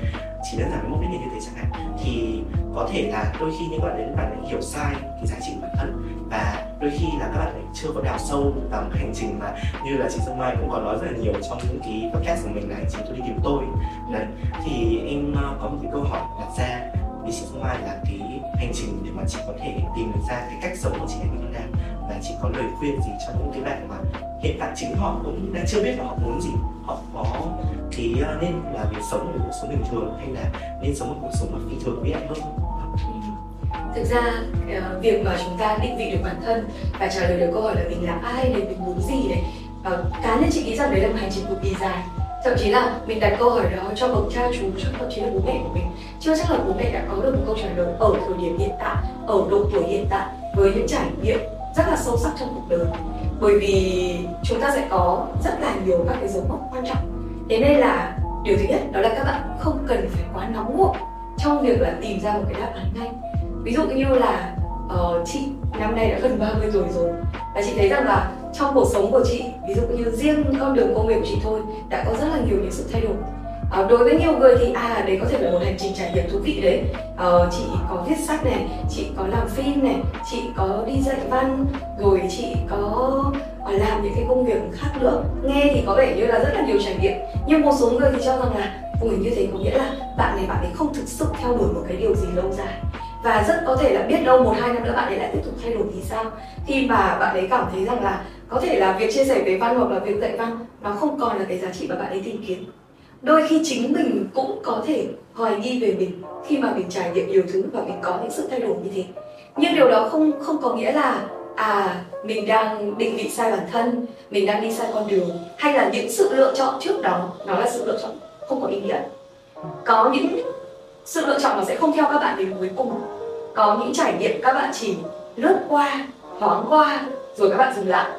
Chỉ đơn giản với mục đích như thế chẳng hạn. Thì có thể là đôi khi những bạn đấy, bạn ấy hiểu sai cái giá trị của bản thân và đôi khi là các bạn ấy chưa có đào sâu vào một hành trình mà như là chị Sông Mai cũng có nói rất là nhiều trong những cái podcast của mình là chị tôi đi tìm tôi. Đấy, thì em ờ, có một cái câu hỏi đặt ra business chị Mai là cái hành trình để mà chị có thể tìm được ra cái cách sống của chị ấy như thế nào và chị có lời khuyên gì cho những cái bạn mà hiện tại chính họ cũng đang chưa biết là họ muốn gì? Họ có thì ờ, nên là việc sống một cuộc sống bình thường hay là nên sống một cuộc sống mà phi thường biết hơn ừ.
thực ra ờ, việc mà chúng ta định vị được bản thân và trả lời được câu hỏi là mình là ai này mình muốn gì này cá nhân chị nghĩ rằng đấy là một hành trình cực kỳ dài thậm chí là mình đặt câu hỏi đó cho bậc cha chú cho thậm chí là bố mẹ của mình. Chưa chắc là bố mẹ đã có được một câu trả lời ở thời điểm hiện tại ở độ tuổi hiện tại với những trải nghiệm rất là sâu sắc trong cuộc đời. Bởi vì chúng ta sẽ có rất là nhiều các cái dấu mốc quan trọng. Thế nên là điều thứ nhất đó là các bạn không cần phải quá nóng vội trong việc là tìm ra một cái đáp án ngay ví dụ như là uh, chị năm nay đã gần 30 tuổi rồi và chị thấy rằng là trong cuộc sống của chị ví dụ như riêng con đường công việc của chị thôi đã có rất là nhiều những sự thay đổi. À, đối với nhiều người thì à đấy có thể là một hành trình trải nghiệm thú vị đấy. À, chị có viết sách này chị có làm phim này chị có đi dạy văn rồi chị có à, làm những cái công việc khác nữa. Nghe thì có vẻ như là rất là nhiều trải nghiệm. Nhưng một số người thì cho rằng là ui như thế có nghĩa là bạn này bạn ấy không thực sự theo đuổi một cái điều gì lâu dài và rất có thể là biết đâu một hai năm nữa bạn ấy lại tiếp tục thay đổi thì sao? Khi mà bạn ấy cảm thấy rằng là có thể là việc chia sẻ về văn hoặc là việc dạy văn nó không còn là cái giá trị mà bạn ấy tìm kiếm. Đôi khi chính mình cũng có thể hoài nghi về mình khi mà mình trải nghiệm nhiều thứ và mình có những sự thay đổi như thế. Nhưng điều đó không không có nghĩa là à mình đang định vị sai bản thân, mình đang đi sai con đường, hay là những sự lựa chọn trước đó nó là sự lựa chọn không có ý nghĩa. Có những sự lựa chọn nó sẽ không theo các bạn đến cuối cùng. Có những trải nghiệm các bạn chỉ lướt qua thoáng qua rồi các bạn dừng lại.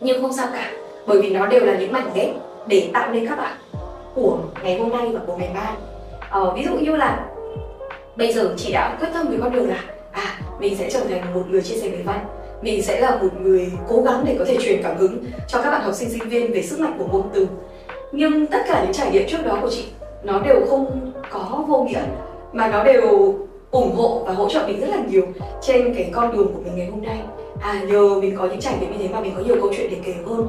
Nhưng không sao cả bởi vì nó đều là những mảnh ghép để tạo nên các bạn của ngày hôm nay và của ngày mai. Ờ, ví dụ như là bây giờ chị đã quyết tâm với con đường là à mình sẽ trở thành một người chia sẻ về văn. Mình sẽ là một người cố gắng để có thể truyền cảm hứng cho các bạn học sinh sinh viên về sức mạnh của ngôn từ. Nhưng tất cả những trải nghiệm trước đó của chị nó đều không có vô nghĩa, mà nó đều ủng hộ và hỗ trợ mình rất là nhiều trên cái con đường của mình ngày hôm nay. À nhờ mình có những trải nghiệm như thế mà mình có nhiều câu chuyện để kể hơn.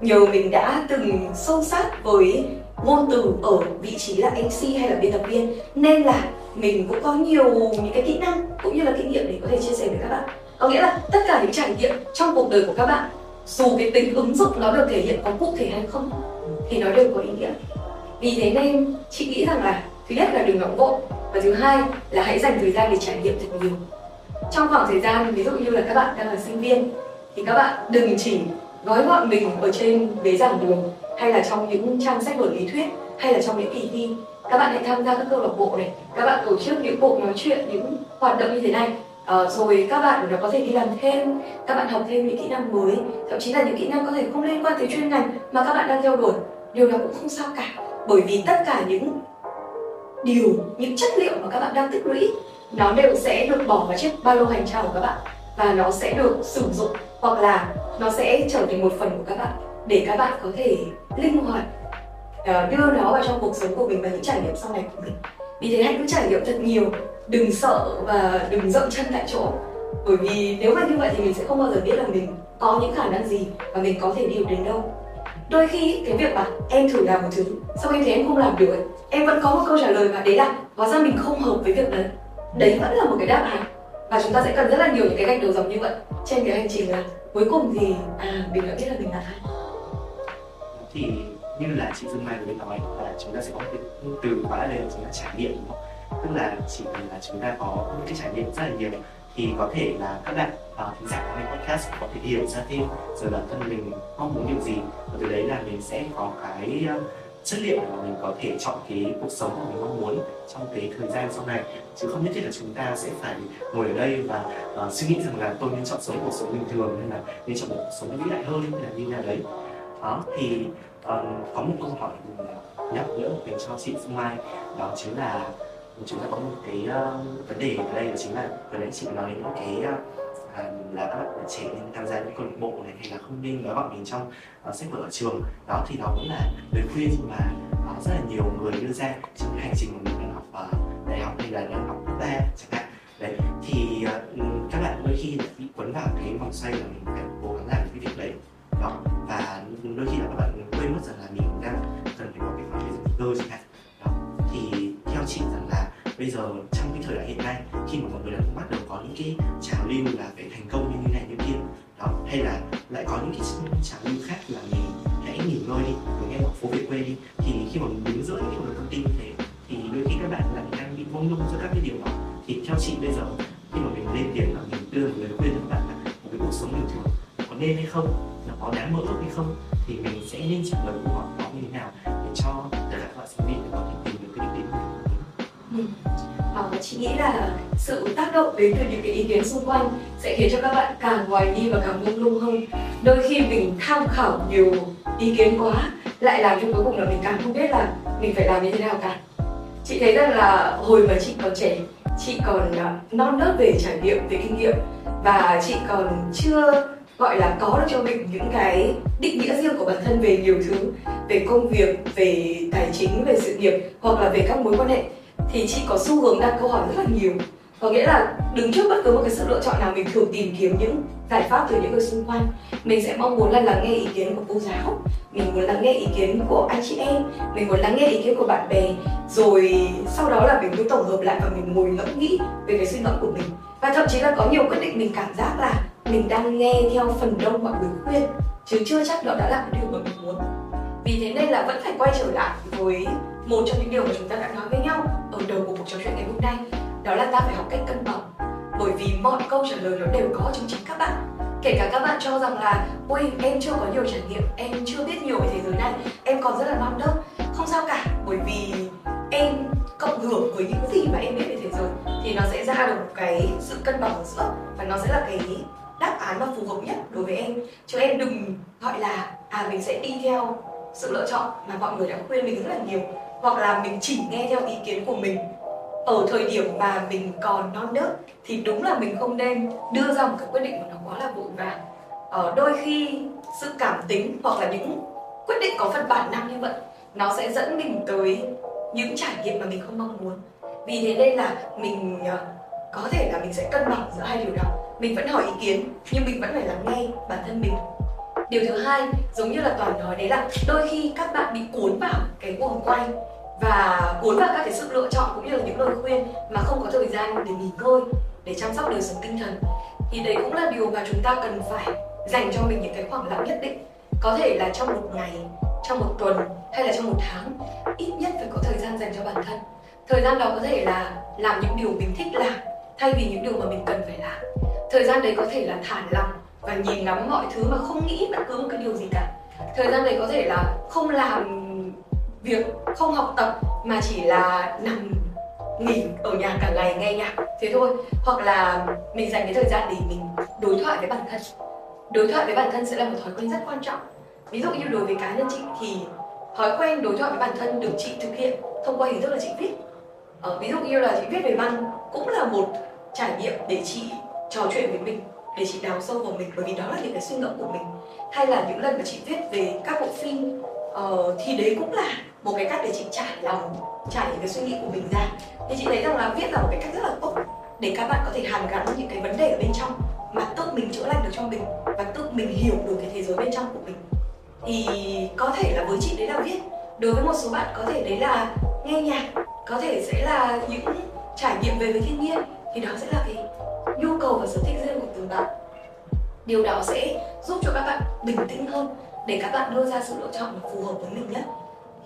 Nhờ mình đã từng sâu sát với ngôn từ ở vị trí là MC hay là biên tập viên, nên là mình cũng có nhiều những cái kỹ năng cũng như là kinh nghiệm để có thể chia sẻ với các bạn. Có nghĩa là tất cả những trải nghiệm trong cuộc đời của các bạn, dù cái tính ứng dụng nó được thể hiện có cụ thể hay không, thì nó đều có ý nghĩa vì thế nên chị nghĩ rằng là thứ nhất là đừng nóng vội và thứ hai là hãy dành thời gian để trải nghiệm thật nhiều. Trong khoảng thời gian ví dụ như là các bạn đang là sinh viên thì các bạn đừng chỉ gói gọn mình ở trên ghế giảng đường hay là trong những trang sách vở lý thuyết hay là trong những kỳ thi. Các bạn hãy tham gia các câu lạc bộ này các bạn tổ chức những cuộc nói chuyện những hoạt động như thế này. À, rồi các bạn có thể đi làm thêm các bạn học thêm những kỹ năng mới thậm chí là những kỹ năng có thể không liên quan tới chuyên ngành mà các bạn đang theo đuổi. Điều đó cũng không sao cả bởi vì tất cả những điều những chất liệu mà các bạn đang tích lũy nó đều sẽ được bỏ vào chiếc ba lô hành trang của các bạn. Và nó sẽ được sử dụng hoặc là nó sẽ trở thành một phần của các bạn để các bạn có thể linh hoạt uh, đưa nó vào trong cuộc sống của mình và những trải nghiệm sau này của mình. Vì thế hãy cứ trải nghiệm thật nhiều đừng sợ và đừng dậm chân tại chỗ. Bởi vì nếu mà như vậy thì mình sẽ không bao giờ biết là mình có những khả năng gì và mình có thể đi đến đâu đôi khi cái việc mà em thử làm một thứ sau khi thấy em không làm được ấy, em vẫn có một câu trả lời và đấy là hóa ra mình không hợp với việc đấy. Đấy vẫn là một cái đáp án. Và chúng ta sẽ cần rất là nhiều những cái gạch đầu dòng như vậy trên cái hành trình là cuối cùng thì à mình đã biết là mình là ai.
Thì như là chị Dương Mai vừa nói là chúng ta sẽ có cái từ khóa là chúng ta trải nghiệm đúng không? tức là chỉ là chúng ta có những cái trải nghiệm rất là nhiều thì có thể là các bạn uh, thính giả của kênh podcast có thể hiểu ra thêm rồi bản thân mình mong muốn điều gì. Và từ đấy là mình sẽ có cái uh, chất liệu mà mình có thể chọn cái cuộc sống mà mình mong muốn trong cái thời gian sau này. Chứ không nhất thiết là chúng ta sẽ phải ngồi ở đây và uh, suy nghĩ rằng là tôi nên chọn sống cuộc sống bình thường hay là nên chọn một cuộc sống vĩ đại hơn hay là như nào đấy. Đó thì um, có một câu hỏi ừ, nhắc nữa dành cho chị Mai đó chính là chúng ta có một cái uh, vấn đề ở đây đó chính là vừa nãy chị nói đến cái uh, là các bạn trẻ nên tham gia những câu lạc bộ này hay là không nên gói gọn mình trong uh, sách vở ở trường. Đó thì đó cũng là lời khuyên mà uh, rất là nhiều người đưa ra trong cái hành trình của mình đang học uh, đại học hay là đang học cấp ba chẳng hạn. Đấy thì uh, các bạn đôi khi bị quấn vào cái vòng xoay là mình phải cố gắng làm cái việc đấy. Đó và đôi khi là các bạn quên mất rằng là mình đang cần phải có cái khoảng thời gian cơ chẳng hạn. Đó thì theo chị rằng là bây giờ trong cái thời đại hiện nay, khi mà mọi người đang bắt đầu có những cái trào lưu là phải thành công như thế này như kia, đó, hay là lại có những cái trào lưu khác là mình hãy nghỉ ngơi đi, mình nghe một phố về quê đi, thì khi mà mình đứng giữa những cái thông tin như thế, thì đôi khi các bạn lại đang bị mông lung giữa các cái điều đó. Thì theo chị bây giờ, khi mà mình lên tiếng là mình đưa một lời khuyên cho các bạn là một cái cuộc sống bình thường có nên hay không nó có đáng mơ ước hay không, thì mình sẽ nên trả lời câu hỏi đó như thế nào để cho tất cả các bạn sinh viên có thể tìm được cái đích đến. Của mình
ừ. à, chị nghĩ là sự tác động đến từ những cái ý kiến xung quanh sẽ khiến cho các bạn càng hoài nghi và càng mông lung hơn đôi khi mình tham khảo nhiều ý kiến quá lại làm cho cuối cùng là mình càng không biết là mình phải làm như thế nào cả chị thấy rằng là hồi mà chị còn trẻ chị còn uh, non nớt về trải nghiệm về kinh nghiệm và chị còn chưa gọi là có được cho mình những cái định nghĩa riêng của bản thân về nhiều thứ về công việc về tài chính về sự nghiệp hoặc là về các mối quan hệ thì chị có xu hướng đặt câu hỏi rất là nhiều. Có nghĩa là đứng trước bất cứ một cái sự lựa chọn nào, mình thường tìm kiếm những giải pháp từ những người xung quanh. Mình sẽ mong muốn là lắng nghe ý kiến của cô giáo, mình muốn lắng nghe ý kiến của anh chị em, mình muốn lắng nghe ý kiến của bạn bè. Rồi sau đó là mình mới tổng hợp lại và mình ngồi ngẫm nghĩ về cái suy ngẫm của mình. Và thậm chí là có nhiều quyết định mình cảm giác là mình đang nghe theo phần đông mọi người khuyên, chứ chưa chắc đó đã là cái điều mà mình muốn. Vì thế nên là vẫn phải quay trở lại với một trong những điều mà chúng ta đã nói với nhau ở đầu của cuộc trò chuyện ngày hôm nay, đó là ta phải học cách cân bằng. Bởi vì mọi câu trả lời nó đều có trong chính các bạn. Kể cả các bạn cho rằng là ôi em chưa có nhiều trải nghiệm, em chưa biết nhiều về thế giới này, em còn rất là non nớt. Không sao cả, bởi vì em cộng hưởng với những gì mà em biết về thế giới thì nó sẽ ra được một cái sự cân bằng ở giữa và nó sẽ là cái đáp án mà phù hợp nhất đối với em. Chứ em đừng gọi là à mình sẽ đi theo sự lựa chọn mà mọi người đã khuyên mình rất là nhiều. Hoặc là mình chỉ nghe theo ý kiến của mình ở thời điểm mà mình còn non nớt thì đúng là mình không nên đưa ra một cái quyết định mà nó quá là vội vàng. Ở đôi khi sự cảm tính hoặc là những quyết định có phần bản năng như vậy, nó sẽ dẫn mình tới những trải nghiệm mà mình không mong muốn. Vì thế nên là mình ờ, có thể là mình sẽ cân bằng giữa hai điều đó. Mình vẫn hỏi ý kiến, nhưng mình vẫn phải lắng nghe bản thân mình điều thứ hai, giống như là toàn nói đấy là đôi khi các bạn bị cuốn vào cái guồng quay và cuốn vào các cái sự lựa chọn cũng như là những lời khuyên mà không có thời gian để nghỉ ngơi, để chăm sóc đời sống tinh thần. Thì đấy cũng là điều mà chúng ta cần phải dành cho mình những cái khoảng lặng nhất định. Có thể là trong một ngày, trong một tuần hay là trong một tháng, ít nhất phải có thời gian dành cho bản thân. Thời gian đó có thể là làm những điều mình thích làm thay vì những điều mà mình cần phải làm. Thời gian đấy có thể là thả lỏng và nhìn ngắm mọi thứ mà không nghĩ bất cứ một cái điều gì cả. Thời gian đấy có thể là không làm việc không học tập mà chỉ là nằm nghỉ ở nhà cả ngày nghe nhạc. Thế thôi. Hoặc là mình dành cái thời gian để mình đối thoại với bản thân. Đối thoại với bản thân sẽ là một thói quen rất quan trọng. Ví dụ như đối với cá nhân chị thì thói quen đối thoại với bản thân được chị thực hiện thông qua hình thức là chị viết. Ờ, ví dụ như là chị viết về văn cũng là một trải nghiệm để chị trò chuyện với mình để chị đào sâu vào mình bởi vì đó là những cái suy ngẫm của mình. Hay là những lần mà chị viết về các bộ phim uh, thì đấy cũng là một cái cách để chị trải lòng trải những cái suy nghĩ của mình ra. Thì chị thấy rằng là viết là một cái cách rất là tốt để các bạn có thể hàn gắn những cái vấn đề ở bên trong mà tự mình chữa lành được cho mình và tự mình hiểu được cái thế giới bên trong của mình. Thì có thể là với chị đấy là viết. Đối với một số bạn có thể đấy là nghe nhạc có thể sẽ là những trải nghiệm về với thiên nhiên thì đó sẽ là cái nhu cầu và sở thích riêng của bạn. Điều đó sẽ giúp cho các bạn bình tĩnh hơn, để các bạn đưa ra sự lựa chọn phù hợp với mình nhất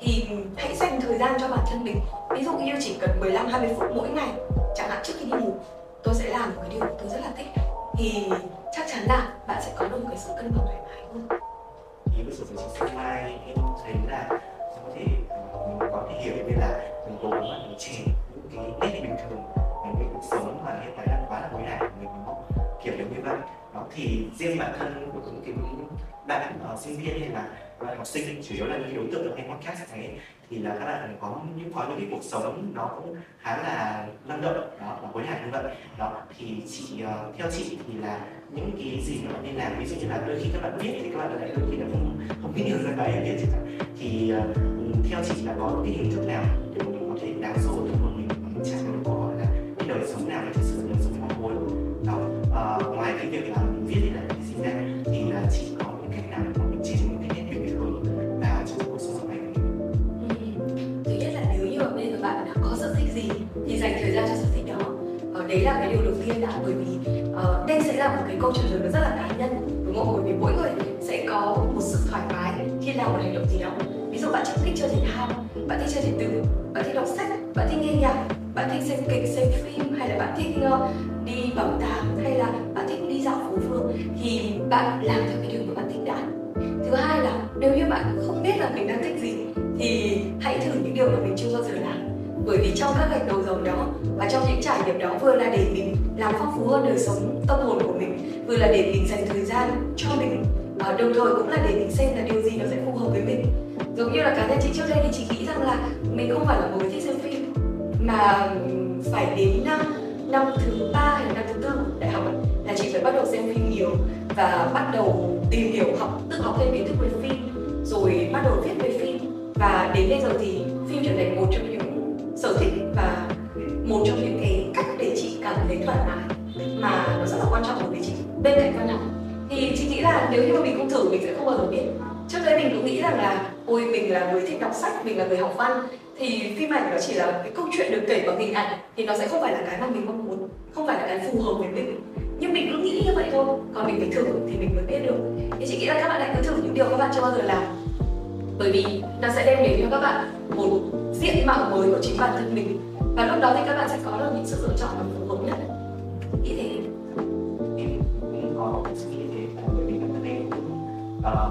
thì hãy dành thời gian cho bản thân mình. Ví dụ như chỉ cần 15 20 phút mỗi ngày, chẳng hạn trước khi đi ngủ, tôi sẽ làm một cái điều tôi rất là thích. Thì chắc chắn là bạn sẽ có được một cái sự cân bằng thoải mái hơn.
Thì với sự chính sách mai em thấy là có thể, mình có thể hiểu như là mình cố gắng mình chèn những cái nét bình thường những cuộc sống mà hiện tại đang quá là mới lạ. mình kiểu như vậy. Đó thì riêng bản thân của những cái bạn uh, ờ, sinh viên hay là bạn học sinh chủ yếu là những đối tượng được nghe podcast này thì là các bạn có những có những cái cuộc sống nó cũng khá là năng động đó và hối hả như vậy. Đó thì chị uh, theo chị thì là những cái gì mà nên làm ví dụ như là đôi khi các bạn biết thì các bạn lại đôi khi là không không biết nhiều ra cái biết thì uh, theo chị là có cái hình thức nào để mình có thể đáng sâu được một mình chẳng có câu hỏi là cái đời sống nào để
đấy là cái điều đầu tiên đã bởi vì uh, đây sẽ là một cái câu trả lời rất là cá nhân đúng không? Bởi vì mỗi người sẽ có một sự thoải mái khi làm một hành động gì đó. Ví dụ bạn thích chơi thể thao bạn thích chơi điện tử bạn thích đọc sách bạn thích nghe nhạc bạn thích xem kịch xem phim hay là bạn thích uh, đi bảo tàng hay là bạn thích đi dạo phố phường thì bạn làm theo cái điều mà bạn thích đã. Thứ hai là nếu như bạn không biết là mình đang thích gì thì hãy thử những điều mà mình chưa bao giờ làm bởi vì trong các gạch đầu dòng đó và trong những trải nghiệm đó vừa là để mình làm phong phú hơn đời sống tâm hồn của mình vừa là để mình dành thời gian cho mình à, đồng thời cũng là để mình xem là điều gì nó sẽ phù hợp với mình. Giống như là cá nhân chị trước đây thì chị nghĩ rằng là mình không phải là một người thích xem phim mà phải đến năm năm thứ ba hay năm thứ tư đại học là chị phải bắt đầu xem phim nhiều và bắt đầu tìm hiểu học tự học thêm kiến thức về phim rồi bắt đầu viết về phim. Và đến bây giờ thì phim trở thành một trong những sở thích và một trong những cái cách để chị cảm thấy thoải mái mà nó rất là quan trọng đối với chị. Bên cạnh văn học thì chị nghĩ là nếu như mà mình không thử mình sẽ không bao giờ biết. Trước đây mình cũng nghĩ rằng là ôi mình là người thích đọc sách mình là người học văn. Thì phim ảnh nó chỉ là cái câu chuyện được kể bằng hình ảnh thì nó sẽ không phải là cái mà mình mong muốn không phải là cái phù hợp với mình. Nhưng mình cứ nghĩ như vậy thôi còn mình phải thử thì mình mới biết được. Thì chị nghĩ là các bạn hãy cứ thử những điều các bạn chưa bao giờ làm. Bởi vì nó sẽ đem đến cho các bạn một diện mạo mới của chính bản thân mình. Và lúc đó thì các bạn sẽ có được những sự lựa chọn mà phù hợp nhất. Như thế
em cũng có một suy nghĩ thế. Bởi vì bản thân em cũng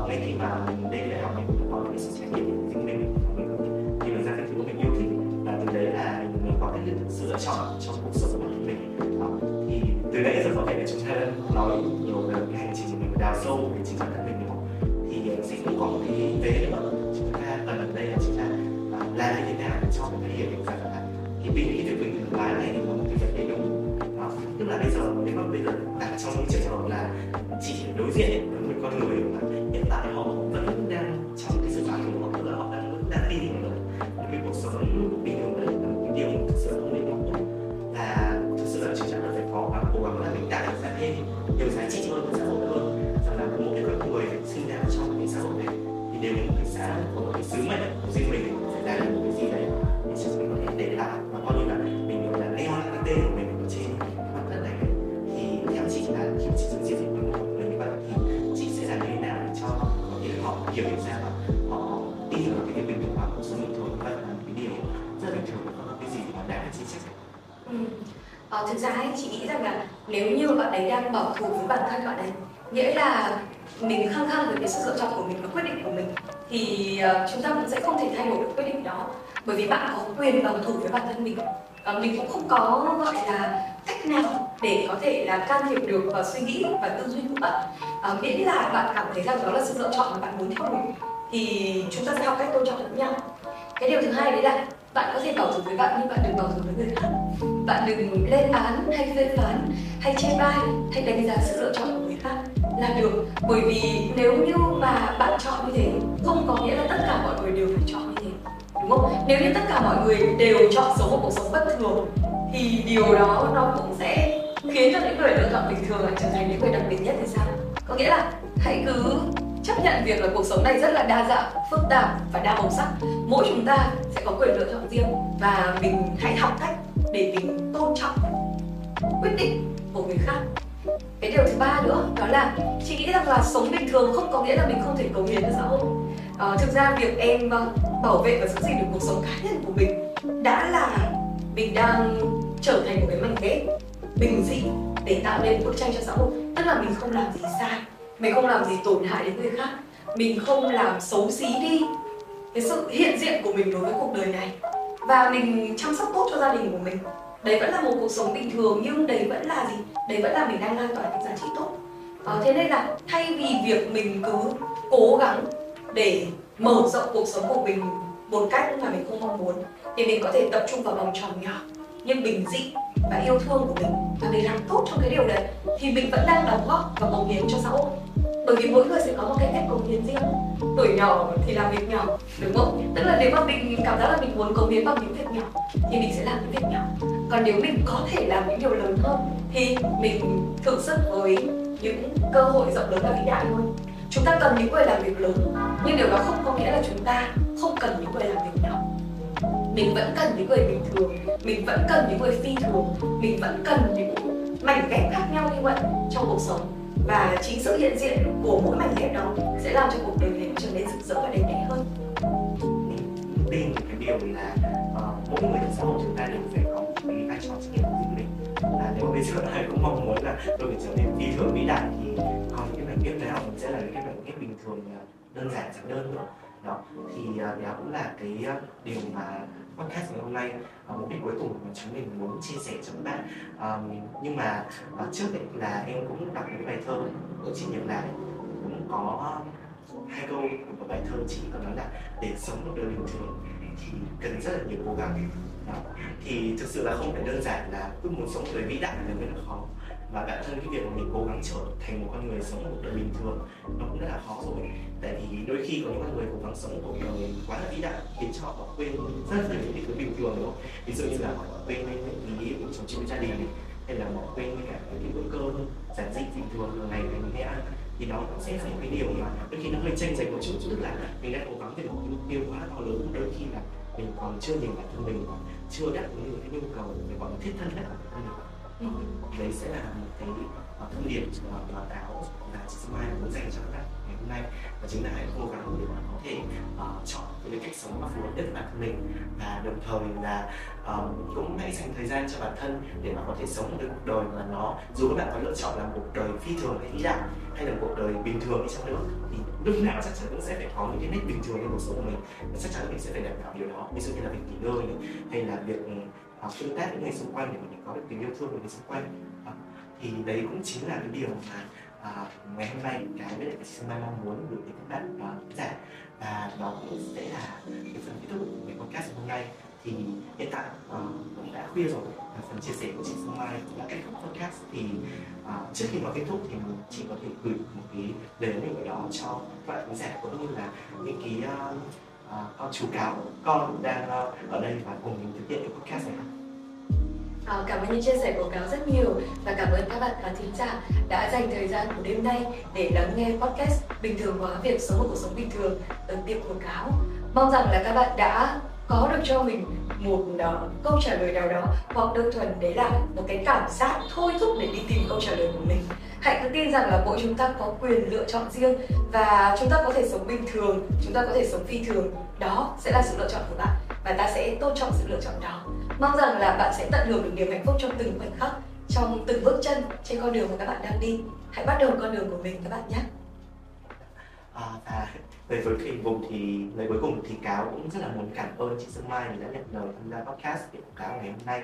ngay khi mà mình lên đại học mình cũng có cái sự trải nghiệm riêng mình mình mà ra cái thứ mình yêu thích và từ đấy là mình, mình có cái sự lựa chọn trong cuộc sống của mình thì từ đấy giờ có thể là chúng ta nói nhiều về cái hành trình mình đào sâu về chính bản thân mình đúng không thì sẽ cũng có một cái vế nữa. Là bây giờ nếu mà bây giờ đặt trong những trường hợp là chỉ đối diện với một con người mà hiện tại họ vẫn đang mình
khăng với cái sự lựa chọn của mình và quyết định của mình thì uh, chúng ta cũng sẽ không thể thay đổi được quyết định đó. Bởi vì bạn có quyền bảo thủ với bản thân mình uh, mình cũng không có gọi là cách nào để có thể là can thiệp được vào suy nghĩ và tư duy của bạn. Uh, miễn là bạn cảm thấy rằng đó là sự lựa chọn mà bạn muốn theo đuổi thì chúng ta sẽ học cách tôn trọng lẫn nhau. Cái điều thứ hai đấy là bạn có thể bảo thủ với bạn nhưng bạn đừng bảo thủ với người khác. Bạn đừng lên án hay phê phán hay chê bai hay đánh giá sự lựa chọn của người khác là được. Bởi vì nếu như mà bạn chọn như thế, không có nghĩa là tất cả mọi người đều phải chọn như thế, đúng không? Nếu như tất cả mọi người đều chọn sống một cuộc sống bất thường, thì điều đó nó cũng sẽ khiến cho những người lựa chọn bình thường lại trở thành những người đặc biệt nhất thì sao? Có nghĩa là hãy cứ chấp nhận việc là cuộc sống này rất là đa dạng, phức tạp và đa màu sắc. Mỗi chúng ta sẽ có quyền lựa chọn riêng và mình hãy học cách để mình tôn trọng, quyết định của người khác cái điều thứ ba nữa đó là chị nghĩ rằng là sống bình thường không có nghĩa là mình không thể cống hiến cho xã hội. À, thực ra việc em ờ, bảo vệ và giữ gìn được cuộc sống cá nhân của mình đã là mình đang trở thành một cái mảnh ghép bình dị để tạo nên bức tranh cho xã hội. Tức là mình không làm gì sai mình không làm gì tổn hại đến người khác mình không làm xấu xí đi cái sự hiện diện của mình đối với cuộc đời này. Và mình chăm sóc tốt cho gia đình của mình đấy vẫn là một cuộc sống bình thường nhưng đấy vẫn là gì? Đấy vẫn là mình đang lan tỏa những giá trị tốt. À, thế nên là thay vì việc mình cứ cố gắng để mở rộng cuộc sống của mình một cách mà mình không mong muốn thì mình có thể tập trung vào vòng tròn nhỏ nhưng bình dị và yêu thương của mình và mình làm tốt trong cái điều đấy. Thì mình vẫn đang đóng góp và cống hiến cho xã hội. Bởi vì mỗi người sẽ có một cái cách cống hiến riêng. Tuổi nhỏ thì làm việc nhỏ đúng không? Tức là nếu mà mình cảm giác là mình muốn cống hiến bằng những việc nhỏ thì mình sẽ làm những việc nhỏ còn nếu mình có thể làm những điều lớn hơn thì mình thử sức với những cơ hội rộng lớn và vĩ đại hơn chúng ta cần những người làm việc lớn nhưng điều đó không có nghĩa là chúng ta không cần những người làm việc nhỏ mình vẫn cần những người bình thường mình vẫn cần những người phi thường mình vẫn cần những mảnh ghép khác nhau như vậy trong cuộc sống và chính sự hiện diện của mỗi mảnh ghép đó sẽ làm cho cuộc đời này trở nên rực rỡ và đẹp đẽ hơn
mình tin cái điều là uh, mỗi người trong xã hội chúng ta đều phải cái vai trò trách nhiệm của mình là nếu bây giờ ai cũng mong muốn là tôi phải trở nên phi thường vĩ đại thì có những cái mảnh ghép đấy học sẽ là những cái mảnh ghép bình thường à, đơn giản giản đơn nữa đó thì à, đó cũng là cái à, điều mà podcast ngày hôm nay uh, mục đích cuối cùng mà chúng mình muốn chia sẻ cho các bạn. Um, nhưng mà uh, trước đấy là em cũng đọc một bài thơ của chị nhật lại cũng có hai câu của bài thơ chị có nói là để sống một đời bình thường thì cần rất là nhiều cố gắng thì thực sự là không phải đơn giản là cứ muốn sống một đời vĩ đại là mới là khó. Và bản thân cái việc mà mình cố gắng trở thành một con người sống một đời bình thường, nó cũng rất là khó rồi. Tại vì đôi khi có những con người cố gắng sống một cuộc đời quá là vĩ đại khiến cho họ quên rất là nhiều những thứ bình thường, đúng không? Ví dụ như là họ bỏ quên những ý nghĩa của chồng chuyện gia đình, hay là bỏ quên cả những bữa cơm giản dị bình thường hàng ngày mình hay ăn thì đó cũng sẽ là một cái điều mà đôi khi nó hơi tranh giành một chút. Tức là mình đang cố gắng về một mục tiêu quá to lớn, đôi khi là mình còn chưa nhìn bản thân mình còn chưa đáp ứng được cái nhu cầu về gọi là thiết thân thân mình. Đấy sẽ là một cái thông điệp mà cáo là chị Mai muốn dành cho các bạn ngày hôm nay. Và chính là hãy cố gắng để mà có thể uh, chọn cái cách sống mà phù hợp nhất với bản thân mình. Và đồng thời là um, cũng hãy dành thời gian cho bản thân để mà có thể sống một cái cuộc đời mà nó dù các bạn có lựa chọn là một đời phi thường hay vĩ đại hay là cuộc đời bình thường đi chăng nữa thì lúc nào chắc chắn cũng sẽ phải có những cái nét bình thường trong cuộc sống của mình. Và chắc chắn mình sẽ phải đảm bảo điều đó. Ví dụ như là việc nghỉ ngơi này, hay là việc ừ, hoặc tương tác với người xung quanh để mình có được tình yêu thương của người xung quanh. À, thì đấy cũng chính là cái điều mà à, ngày hôm nay cái với lại chị Mai mong muốn gửi đến các bạn uh, giả. Và đó cũng sẽ là cái phần kết thúc của cái podcast hôm nay thì hiện tại uh, cũng đã khuya rồi. Và phần chia sẻ của chị Sương Mai cũng đã kết thúc podcast. Thì uh, trước khi mà kết thúc thì chị có thể gửi một cái lời nhắn nhủ đó cho các bạn khán giả cũng như là những cái uh, uh, con chú cáo con đang uh, ở đây và cùng mình thực hiện cái podcast này
À, cảm ơn những chia sẻ của cáo rất nhiều. Và cảm ơn các bạn khán thính giả đã dành thời gian của đêm nay để lắng nghe podcast bình thường hóa việc sống một cuộc sống bình thường. Ở tiệm của cáo. Mong rằng là các bạn đã có được cho mình một uh, câu trả lời nào đó hoặc đơn thuần đấy là một cái cảm giác thôi thúc để đi tìm câu trả lời của mình. Hãy cứ tin rằng là mỗi chúng ta có quyền lựa chọn riêng và chúng ta có thể sống bình thường chúng ta có thể sống phi thường. Đó sẽ là sự lựa chọn của bạn và ta sẽ tôn trọng sự lựa chọn đó. Mong rằng là bạn sẽ tận hưởng được niềm hạnh phúc trong từng khoảnh khắc trong từng bước chân trên con đường mà các bạn đang đi. Hãy bắt đầu con đường của mình các bạn nhé
à, và về cuối cùng vùng thì lời cuối cùng thì cáo cũng rất là muốn cảm ơn chị Sương Mai vì đã nhận lời tham gia podcast của cáo ngày hôm nay.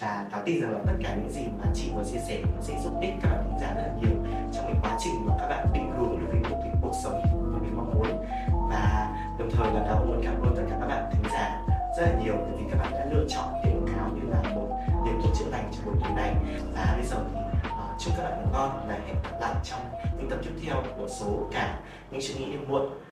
Và cáo tin rằng là tất cả những gì mà chị vừa chia sẻ nó sẽ giúp ích các bạn khán giả rất là nhiều trong cái quá trình mà các bạn định hướng được cái một cái cuộc sống mà mình mong muốn. Và đồng thời là cáo cũng muốn cảm ơn tất cả các bạn khán giả rất là nhiều vì các bạn đã lựa chọn hiểu cáo như là một điểm thuốc chữa lành trong buổi tối này và bây giờ thì chung chúc các bạn ngủ ngon và hẹn gặp lại trong những tập tiếp theo của số cả. Những suy nghĩ yêu muộn.